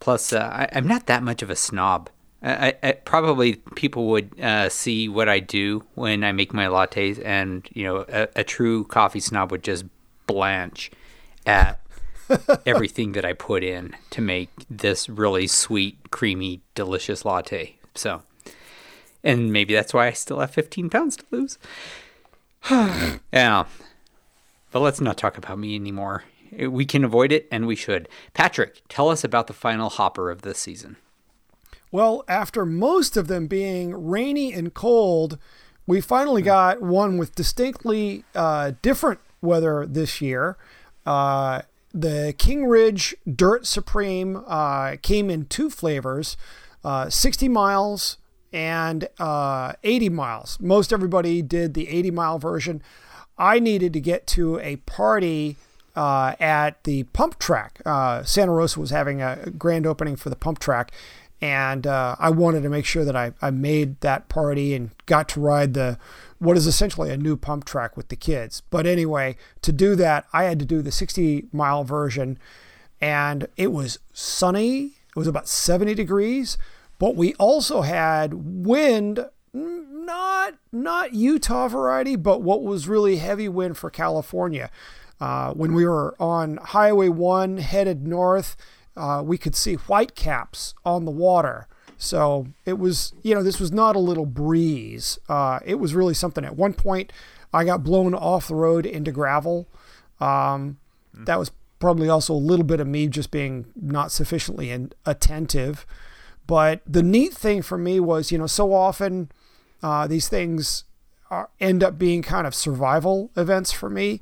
Plus, uh, I, I'm not that much of a snob. I, I, I probably people would uh, see what I do when I make my lattes, and you know, a, a true coffee snob would just blanch at *laughs* everything that I put in to make this really sweet, creamy, delicious latte. So, and maybe that's why I still have 15 pounds to lose. *sighs* yeah. But let's not talk about me anymore. We can avoid it, and we should. Patrick, tell us about the final hopper of this season. Well, after most of them being rainy and cold, we finally got one with distinctly uh, different weather this year. Uh, the King Ridge Dirt Supreme uh, came in two flavors uh, 60 miles and uh, 80 miles. Most everybody did the 80 mile version. I needed to get to a party uh, at the pump track. Uh, Santa Rosa was having a grand opening for the pump track, and uh, I wanted to make sure that I, I made that party and got to ride the what is essentially a new pump track with the kids. But anyway, to do that, I had to do the 60 mile version, and it was sunny. It was about 70 degrees, but we also had wind not not Utah variety, but what was really heavy wind for California. Uh, when we were on Highway One headed north, uh, we could see whitecaps on the water. So it was, you know, this was not a little breeze. Uh, it was really something. At one point, I got blown off the road into gravel. Um, that was probably also a little bit of me just being not sufficiently in, attentive. But the neat thing for me was, you know, so often uh, these things are, end up being kind of survival events for me.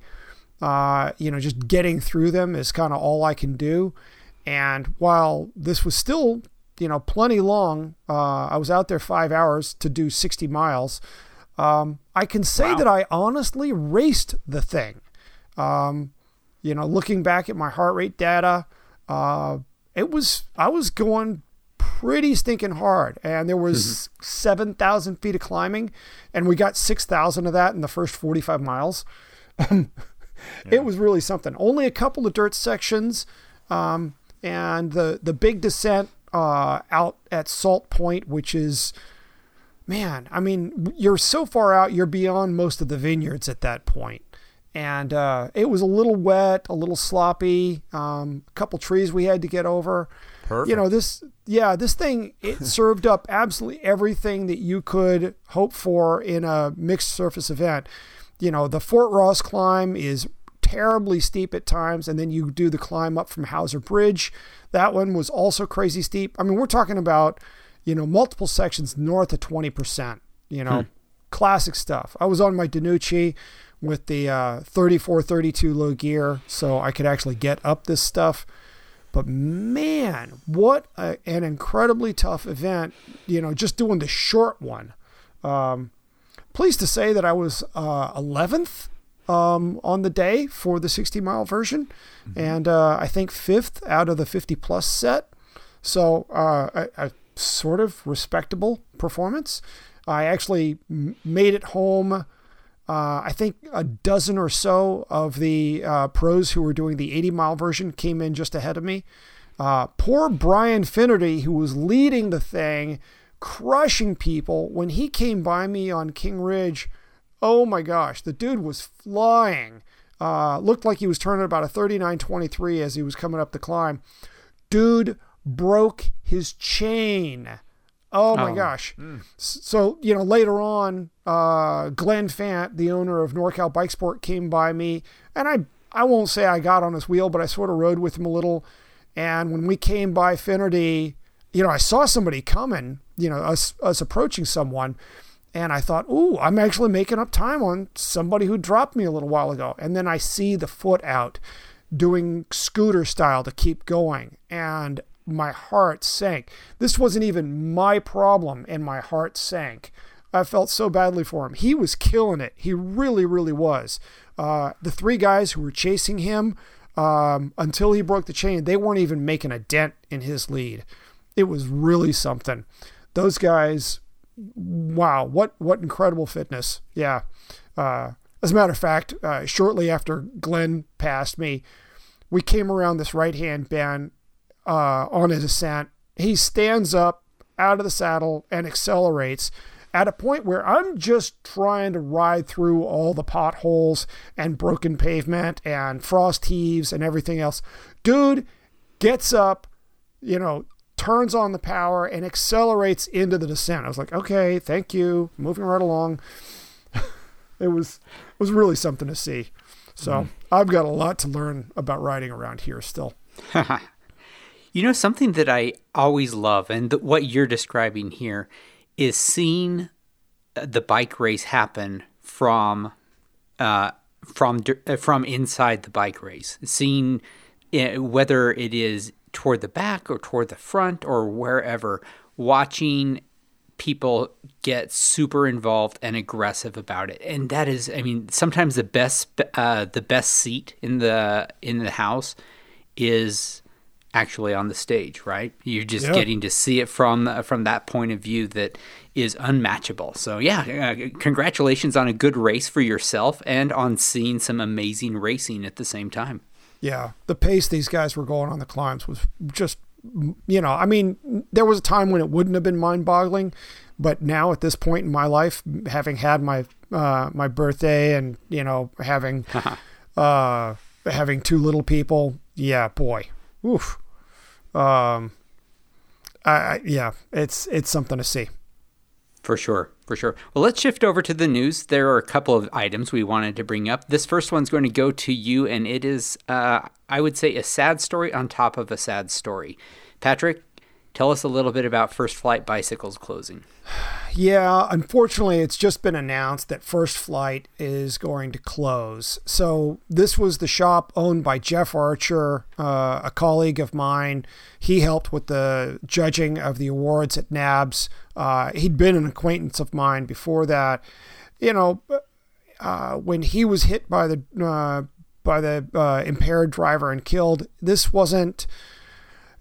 Uh, you know, just getting through them is kind of all I can do. And while this was still, you know, plenty long, uh, I was out there five hours to do 60 miles. Um, I can say that I honestly raced the thing. Um, you know, looking back at my heart rate data, uh, it was I was going pretty stinking hard, and there was seven thousand feet of climbing, and we got six thousand of that in the first forty-five miles. *laughs* It was really something. Only a couple of dirt sections, um, and the the big descent uh, out at Salt Point, which is man, I mean, you're so far out, you're beyond most of the vineyards at that point. And uh, it was a little wet, a little sloppy. Um, a couple trees we had to get over. Perfect. You know this, yeah, this thing it *laughs* served up absolutely everything that you could hope for in a mixed surface event. You know, the Fort Ross climb is terribly steep at times, and then you do the climb up from Hauser Bridge. That one was also crazy steep. I mean, we're talking about you know, multiple sections north of 20%, you know, classic stuff. I was on my Danucci with the uh, 34, 32 low gear, so I could actually get up this stuff. But man, what a, an incredibly tough event, you know, just doing the short one. Um, pleased to say that I was uh, 11th um, on the day for the 60 mile version, and uh, I think fifth out of the 50 plus set. So uh, a, a sort of respectable performance. I actually m- made it home. Uh, I think a dozen or so of the uh, pros who were doing the 80 mile version came in just ahead of me. Uh, poor Brian Finnerty, who was leading the thing, crushing people, when he came by me on King Ridge, oh my gosh, the dude was flying. Uh, looked like he was turning about a 39.23 as he was coming up the climb. Dude broke his chain. Oh my Oh. gosh. S- So, you know, later on, uh, Glenn Fant, the owner of NorCal Bike Sport, came by me and I, I won't say I got on his wheel, but I sort of rode with him a little. And when we came by Finnerty, you know, I saw somebody coming, you know, us, us approaching someone. And I thought, ooh, I'm actually making up time on somebody who dropped me a little while ago. And then I see the foot out doing scooter style to keep going. And my heart sank. This wasn't even my problem, and my heart sank. I felt so badly for him. He was killing it. He really, really was. Uh, the three guys who were chasing him um, until he broke the chain, they weren't even making a dent in his lead. It was really something. Those guys, wow, what what incredible fitness. Yeah. Uh, as a matter of fact, uh, shortly after Glenn passed me, we came around this right hand bend uh, on a descent. He stands up out of the saddle and accelerates at a point where I'm just trying to ride through all the potholes and broken pavement and frost heaves and everything else. Dude gets up, you know, turns on the power and accelerates into the descent. I was like, okay, thank you. Moving right along. *laughs* it was it was really something to see. So I've got a lot to learn about riding around here still. *laughs* You know, something that I always love, and th- what you're describing here, is seeing uh, the bike race happen from uh, from uh, from inside the bike race. Seeing uh, whether it is toward the back or toward the front or wherever, watching people get super involved and aggressive about it, and that is, I mean, sometimes the best uh, the best seat in the in the house is actually on the stage, right? You're just Yeah. getting to see it from from that point of view that is unmatchable. So yeah, uh, congratulations on a good race for yourself and on seeing some amazing racing at the same time. Yeah, the pace these guys were going on the climbs was just, you know, I mean, there was a time when it wouldn't have been mind-boggling, but now at this point in my life, having had my uh, my birthday and you know having *laughs* uh, having two little people, yeah, boy, oof, um, I, I yeah, it's it's something to see. For sure, for sure. Well, let's shift over to the news. There are a couple of items we wanted to bring up. This first one's going to go to you, and it is, uh, I would say, a sad story on top of a sad story. Patrick, tell us a little bit about First Flight Bicycles closing. Yeah, unfortunately, it's just been announced that First Flight is going to close. So, this was the shop owned by Jeff Archer, uh, a colleague of mine. He helped with the judging of the awards at NAHBS. Uh, he'd been an acquaintance of mine before that. You know, uh, when he was hit by the uh, by the uh, impaired driver and killed, this wasn't,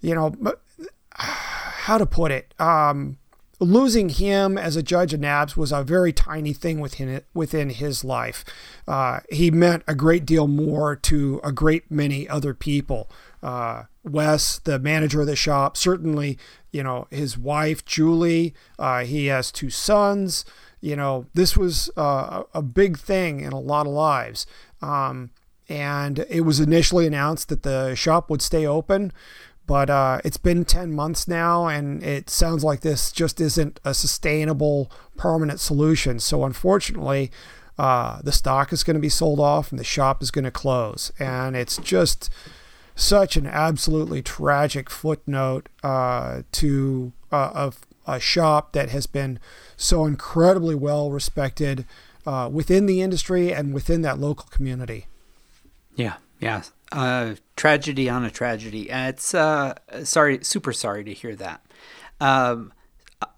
you know, *sighs* how to put it. Um, losing him as a judge of NAHBS was a very tiny thing within within his life. Uh, he meant a great deal more to a great many other people. Uh, Wes, the manager of the shop, certainly, you know, his wife Julie. Uh, he has two sons. You know, this was uh, a big thing in a lot of lives. Um, and it was initially announced that the shop would stay open but uh, it's been 10 months now and it sounds like this just isn't a sustainable permanent solution. So unfortunately uh, the stock is going to be sold off and the shop is going to close. And it's just such an absolutely tragic footnote uh, to uh, a shop that has been so incredibly well respected uh, within the industry and within that local community. Yeah, yeah. Uh, tragedy on a tragedy. It's uh, sorry, super sorry to hear that. Um,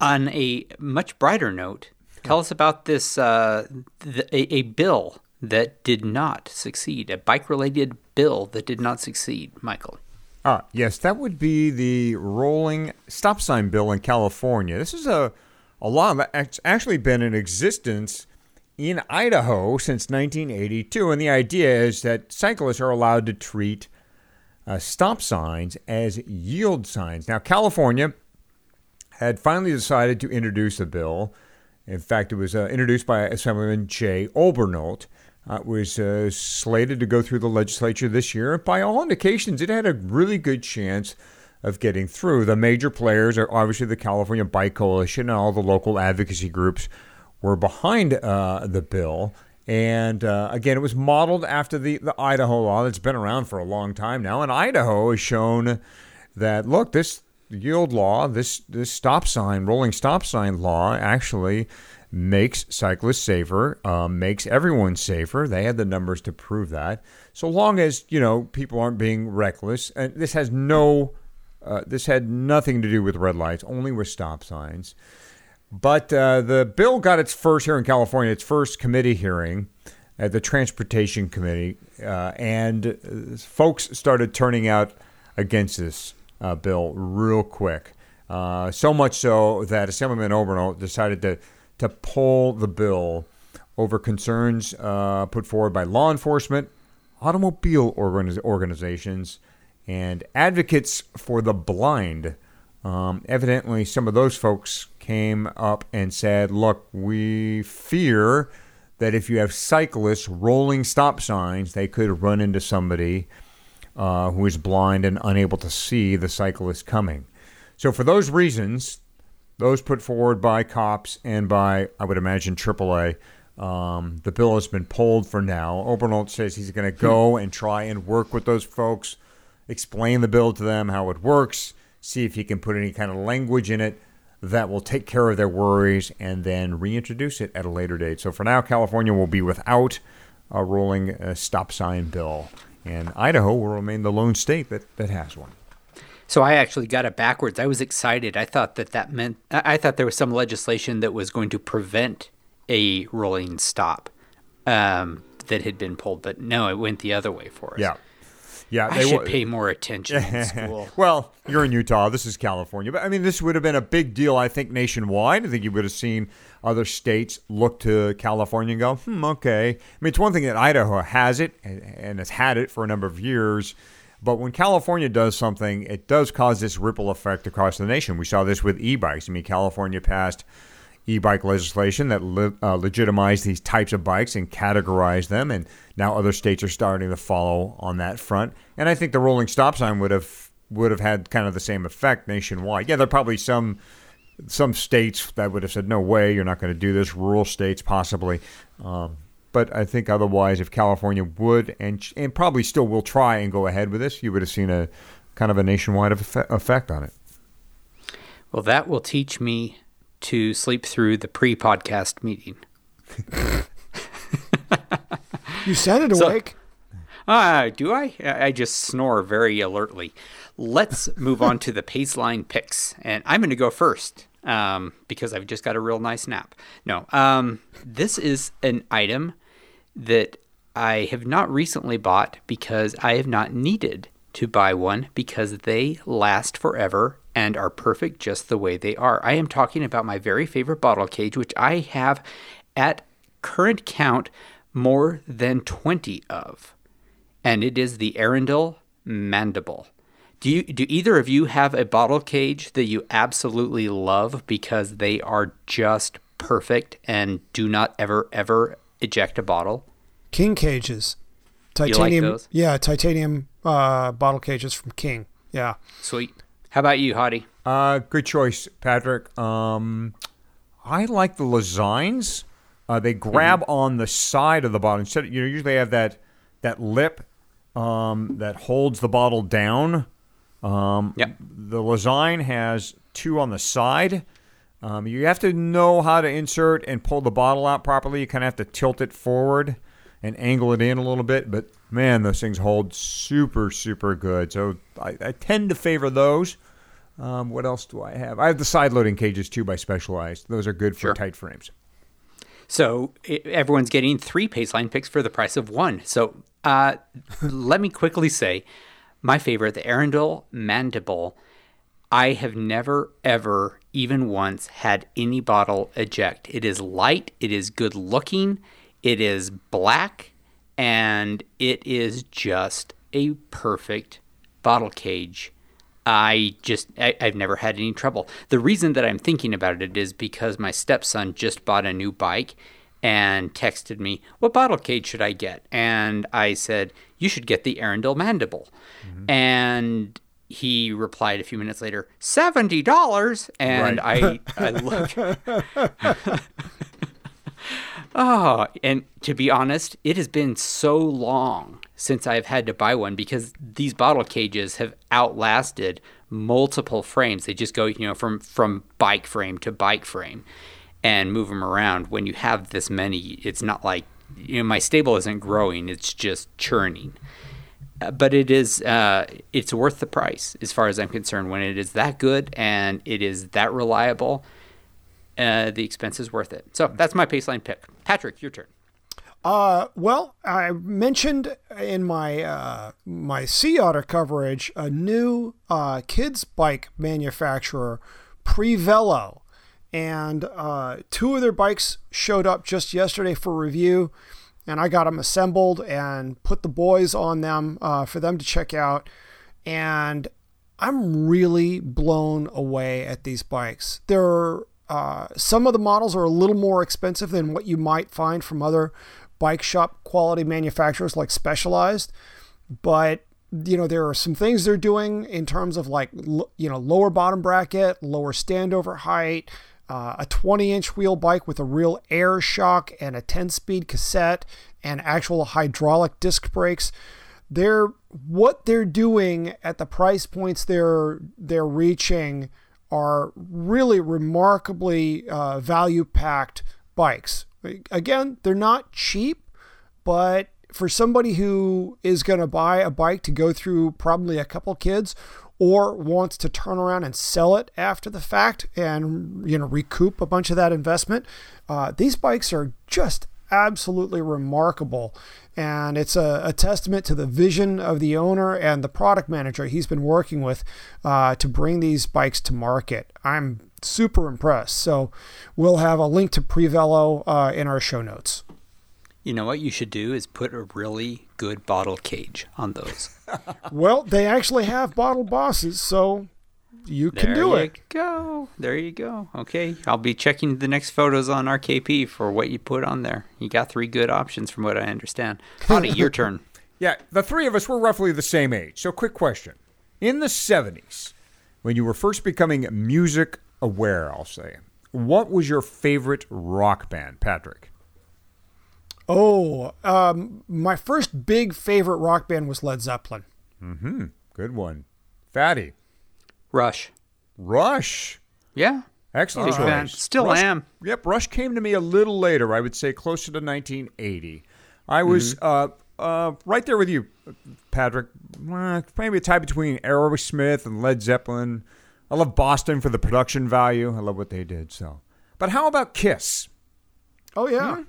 on a much brighter note, tell us about this uh, a, a bill that did not succeed, a bike-related bill that did not succeed. Michael. Ah, yes, that would be the rolling stop sign bill in California. This is a, a law that's actually been in existence in Idaho since 1982, and the idea is that cyclists are allowed to treat uh, stop signs as yield signs. Now, California had finally decided to introduce a bill. In fact, it was uh, introduced by Assemblyman Jay Obernolte. uh, was uh, slated to go through the legislature this year. By all indications, it had a really good chance of getting through. The major players are obviously the California Bike Coalition and all the local advocacy groups were behind uh, the bill. And uh, again, it was modeled after the, the Idaho law that's been around for a long time now. And Idaho has shown that, look, this yield law, this, this stop sign, rolling stop sign law, actually makes cyclists safer, um, makes everyone safer. They had the numbers to prove that. So long as, you know, people aren't being reckless. And this has no, uh, this had nothing to do with red lights, only with stop signs. But uh, the bill got its first here in California, its first committee hearing at the Transportation Committee, uh, and uh, folks started turning out against this uh, bill real quick. Uh, so much so that Assemblyman Obernolte decided to to pull the bill over concerns uh, put forward by law enforcement, automobile organiz- organizations, and advocates for the blind. Um, evidently, some of those folks came up and said, Look, we fear that if you have cyclists rolling stop signs, they could run into somebody uh, who is blind and unable to see the cyclist coming. So, for those reasons, those put forward by cops and by, I would imagine, AAA, um, the bill has been pulled for now. Obernolte says he's going to go and try and work with those folks, explain the bill to them, how it works, see if he can put any kind of language in it that will take care of their worries and then reintroduce it at a later date. So for now, California will be without a rolling uh, stop sign bill, and Idaho will remain the lone state that, that has one. So I actually got it backwards. I was excited. I thought that that meant I thought there was some legislation that was going to prevent a rolling stop um, that had been pulled, but no, it went the other way for us. Yeah. Yeah, I should pay more attention in *laughs* school. well, you're in Utah. This is California. But I mean, this would have been a big deal, I think, nationwide. I think you would have seen other states look to California and go, hmm, okay. I mean, it's one thing that Idaho has it and has had it for a number of years. But when California does something, it does cause this ripple effect across the nation. We saw this with e bikes. I mean, California passed e-bike legislation that le- uh, legitimized these types of bikes and categorized them, and now other states are starting to follow on that front. And I think the rolling stop sign would have would have had kind of the same effect nationwide. Yeah, there are probably some some states that would have said, "No way, you're not going to do this." Rural states, possibly. Um, but I think otherwise, if California would and and probably still will try and go ahead with this, you would have seen a kind of a nationwide effect on it. Well, that will teach me to sleep through the pre-podcast meeting. you sounded *laughs* so, awake. Uh, do I? I just snore very alertly. Let's move on to the Paceline picks, and I'm going to go first um, because I've just got a real nice nap. No, um, this is an item that I have not recently bought because I have not needed to buy one because they last forever and are perfect just the way they are. I am talking about my very favorite bottle cage, which I have at current count more than 20 of. And it is the Arundel Mandible. Do you do either of you have a bottle cage that you absolutely love because they are just perfect and do not ever ever eject a bottle? King cages. Titanium like Yeah, titanium uh, bottle cages from King. Yeah. Sweet. How about you, Hottie? Uh, good choice, Patrick. Um, I like the Lezynes. Uh, they grab mm-hmm. on the side of the bottle instead. Of, you know, usually they have that that lip um, that holds the bottle down. Um, yep. The Lezyne has two on the side. Um, you have to know how to insert and pull the bottle out properly. You kind of have to tilt it forward and angle it in a little bit. But man, those things hold super, super good. So I, I tend to favor those. Um, what else do I have? I have the side loading cages too by Specialized. Those are good for sure. tight frames. So everyone's getting three Paceline picks for the price of one. So uh, *laughs* let me quickly say my favorite, the Arundel Mandible. I have never, ever, even once had any bottle eject. It is light, it is good looking, it is black, and it is just a perfect bottle cage. I just, I, have never had any trouble. The reason that I'm thinking about it is because my stepson just bought a new bike and texted me, What bottle cage should I get? And I said, You should get the Arundel Mandible. Mm-hmm. And he replied a few minutes later, $70. And I, I looked. *laughs* *laughs* Oh, and to be honest, it has been so long since I've had to buy one because these bottle cages have outlasted multiple frames. They just go, you know, from from bike frame to bike frame and move them around. When you have this many, it's not like you know my stable isn't growing; it's just churning. Uh, but it is uh, it's worth the price as far as I'm concerned. When it is that good and it is that reliable, uh, the expense is worth it. So that's my Paceline pick. Patrick, your turn. Uh, well, I mentioned in my uh, my Sea Otter coverage a new uh, kids bike manufacturer, Prevelo, and uh, two of their bikes showed up just yesterday for review, and I got them assembled and put the boys on them uh, for them to check out, and I'm really blown away at these bikes. They're uh, some of the models are a little more expensive than what you might find from other bike shop quality manufacturers like Specialized, but you know there are some things they're doing in terms of like you know lower bottom bracket, lower standover height, uh, a 20 inch wheel bike with a real air shock and a 10 speed cassette and actual hydraulic disc brakes. They're what they're doing at the price points they're they're reaching are really remarkably uh, value packed bikes. Again, they're not cheap, but for somebody who is going to buy a bike to go through probably a couple kids or wants to turn around and sell it after the fact and you know recoup a bunch of that investment, uh, these bikes are just absolutely remarkable. And it's a, a, testament to the vision of the owner and the product manager he's been working with uh, to bring these bikes to market. I'm super impressed. So we'll have a link to Prevelo uh, in our show notes. You know what you should do is put a really good bottle cage on those. *laughs* well, they actually have bottle bosses, so you can there do you it. Go. There you go. Okay. I'll be checking the next photos on RKP for what you put on there. You got three good options from what I understand. *laughs* Howdy, your turn. Yeah, the three of us were roughly the same age. So, quick question. In the 70s, when you were first becoming music aware, I'll say, what was your favorite rock band, Patrick? Oh, um, my first big favorite rock band was Led Zeppelin. Mm-hmm. Good one. Fatty. Rush. Rush. Yeah. Excellent Big choice. fan. Still Rush, am. Yep, Rush came to me a little later. I would say closer to 1980. I was uh, uh, right there with you, Patrick. Uh, maybe a tie between Aerosmith and Led Zeppelin. I love Boston for the production value. I love what they did. So, but how about Kiss? Oh yeah.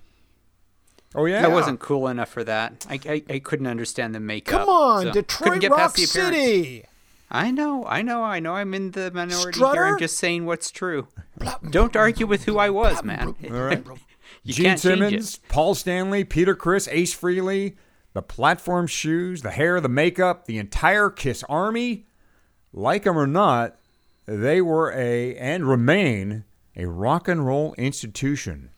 Oh yeah, I wasn't cool enough for that. I, I, I couldn't understand the makeup. Come on, so Detroit Rock past appearance. City. I know, I know, I know. I'm in the minority Strutter? here. I'm just saying what's true. Don't argue with who I was, man. All right. *laughs* you Gene Simmons, it. Paul Stanley, Peter Criss, Ace Frehley, the platform shoes, the hair, the makeup, the entire Kiss army. Like them or not, they were a and remain a rock and roll institution.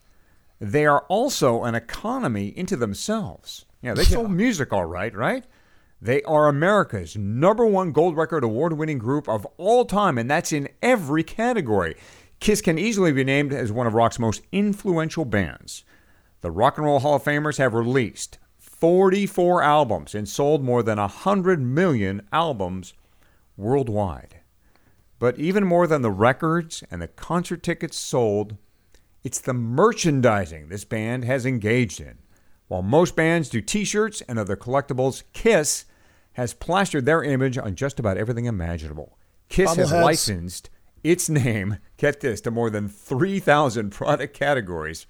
They are also an economy into themselves. Yeah, they sold music all right, right? They are America's number one gold record award winning group of all time, and that's in every category. Kiss can easily be named as one of rock's most influential bands. The Rock and Roll Hall of Famers have released 44 albums and sold more than 100 million albums worldwide. But even more than the records and the concert tickets sold, it's the merchandising this band has engaged in. While most bands do t shirts and other collectibles, Kiss has plastered their image on just about everything imaginable. Kiss has Bobbleheads. licensed its name, *laughs* get this, to more than 3,000 product categories,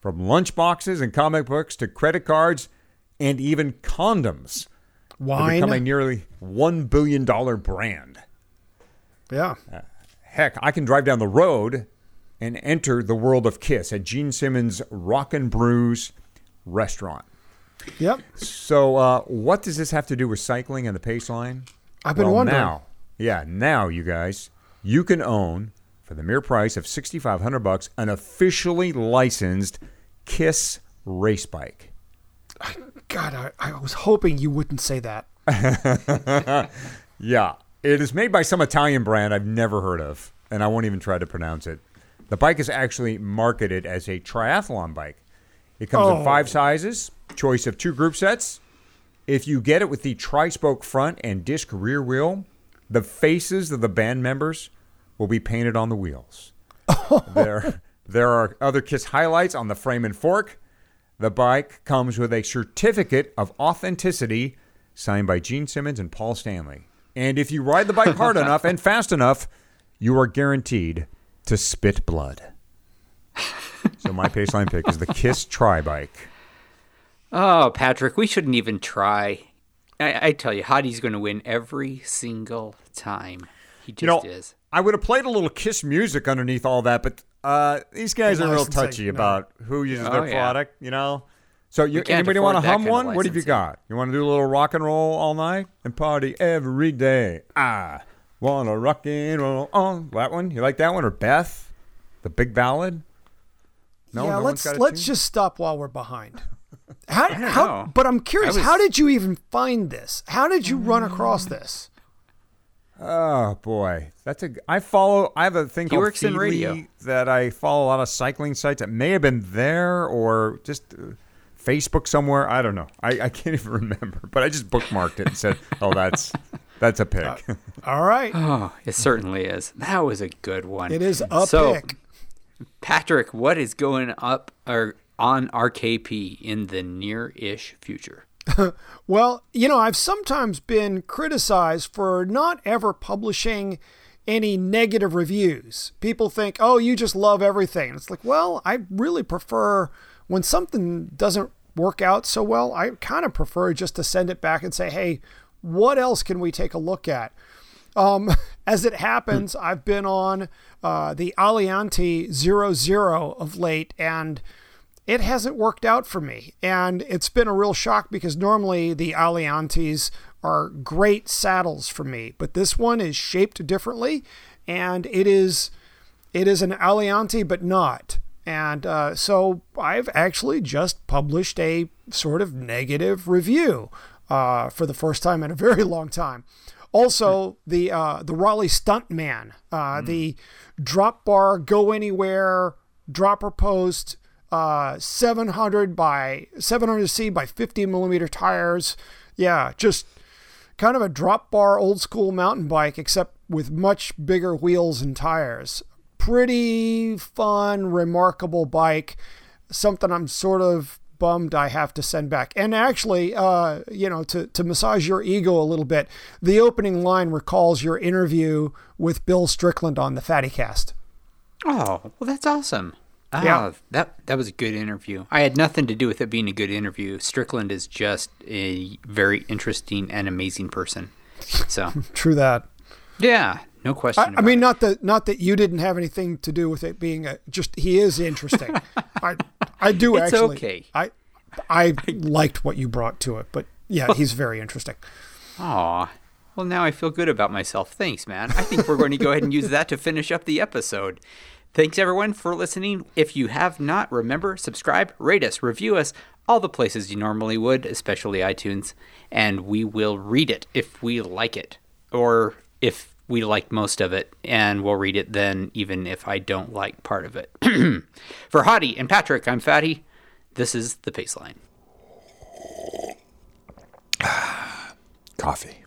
from lunchboxes and comic books to credit cards and even condoms. Wine. become a nearly $1 billion brand. yeah. Uh, heck, I can drive down the road and enter the world of Kiss at Gene Simmons Rock and Brews restaurant. Yep. So, uh, what does this have to do with cycling and the pace line? I've been well, wondering. Now, yeah, now you guys, you can own for the mere price of sixty five hundred bucks an officially licensed Kiss race bike. God, I, I was hoping you wouldn't say that. *laughs* Yeah, it is made by some Italian brand I've never heard of, and I won't even try to pronounce it. The bike is actually marketed as a triathlon bike. It comes in Oh. five sizes, choice of two group sets. If you get it with the tri spoke front and disc rear wheel, the faces of the band members will be painted on the wheels. *laughs* there, there are other Kiss highlights on the frame and fork. The bike comes with a certificate of authenticity signed by Gene Simmons and Paul Stanley. And if you ride the bike hard *laughs* enough and fast enough, you are guaranteed to spit blood. so my *laughs* Paceline pick is the Kiss Tri Bike. Oh, Patrick, we shouldn't even try. I, I tell you, Hottie's going to win every single time. He just You know, is. I would have played a little Kiss music underneath all that, but uh, these guys are real touchy no. about who uses Oh, their yeah. product, you know? So you, anybody want to hum kind of one? What have you got? You want to do a little rock and roll all night and party every day? I want to rock and roll on. That one? You like that one? Or Beth? The big ballad? No, yeah, no let's let's tune? just stop while we're behind. How, don't how, know. but I'm curious. Was- How did you even find this? How did you run across this? Oh boy, that's a. I follow. I have a thing He called works in Feedly radio. that I follow a lot of cycling sites. That may have been there or just uh, Facebook somewhere. I don't know. I, I can't *laughs* even remember. But I just bookmarked it and said, "Oh, that's *laughs* that's a pick." All right, *laughs* Oh, it certainly is. That was a good one. it is a so, pick. Patrick, what is going up or on RKP in the near-ish future? *laughs* Well, you know, I've sometimes been criticized for not ever publishing any negative reviews. People think, oh, you just love everything. It's like, well, I really prefer when something doesn't work out so well, I kind of prefer just to send it back and say, hey, what else can we take a look at? Um, *laughs* as it happens, I've been on uh, the Aliante 00 of late, and it hasn't worked out for me. And it's been a real shock because normally the Aliantes are great saddles for me, but this one is shaped differently, and it is it is an Aliante but not. And uh, so I've actually just published a sort of negative review uh, for the first time in a *laughs* very long time. Also, the uh, the Raleigh Stuntman, uh, the drop bar, go anywhere, dropper post, uh, 700 by 700C by 50 millimeter tires. Yeah, just kind of a drop bar old school mountain bike, except with much bigger wheels and tires. Pretty fun, remarkable bike. Something I'm sort of bummed I have to send back. And actually, uh, you know, to, to massage your ego a little bit, the opening line recalls your interview with Bill Strickland on the Fatty Cast. Oh, well, that's awesome. Ah, Yeah. that that was a good interview. I had nothing to do with it being a good interview. Strickland is just a very interesting and amazing person. So, *laughs* True that. yeah, no question. I, I mean, it. not that not that you didn't have anything to do with it being a just he is interesting. *laughs* I I do It's actually. okay. I I liked what you brought to it, but yeah, he's very interesting. Aw. Well, now I feel good about myself. Thanks, man. I think we're going to go ahead and use that to finish up the episode. Thanks, everyone, for listening. If you have not, remember, subscribe, rate us, review us, all the places you normally would, especially iTunes, and we will read it if we like it, or if we like most of it, and we'll read it then, even if I don't like part of it. *clears throat* for Hottie and Patrick, I'm Fatty. This is The Paceline. *sighs* Coffee.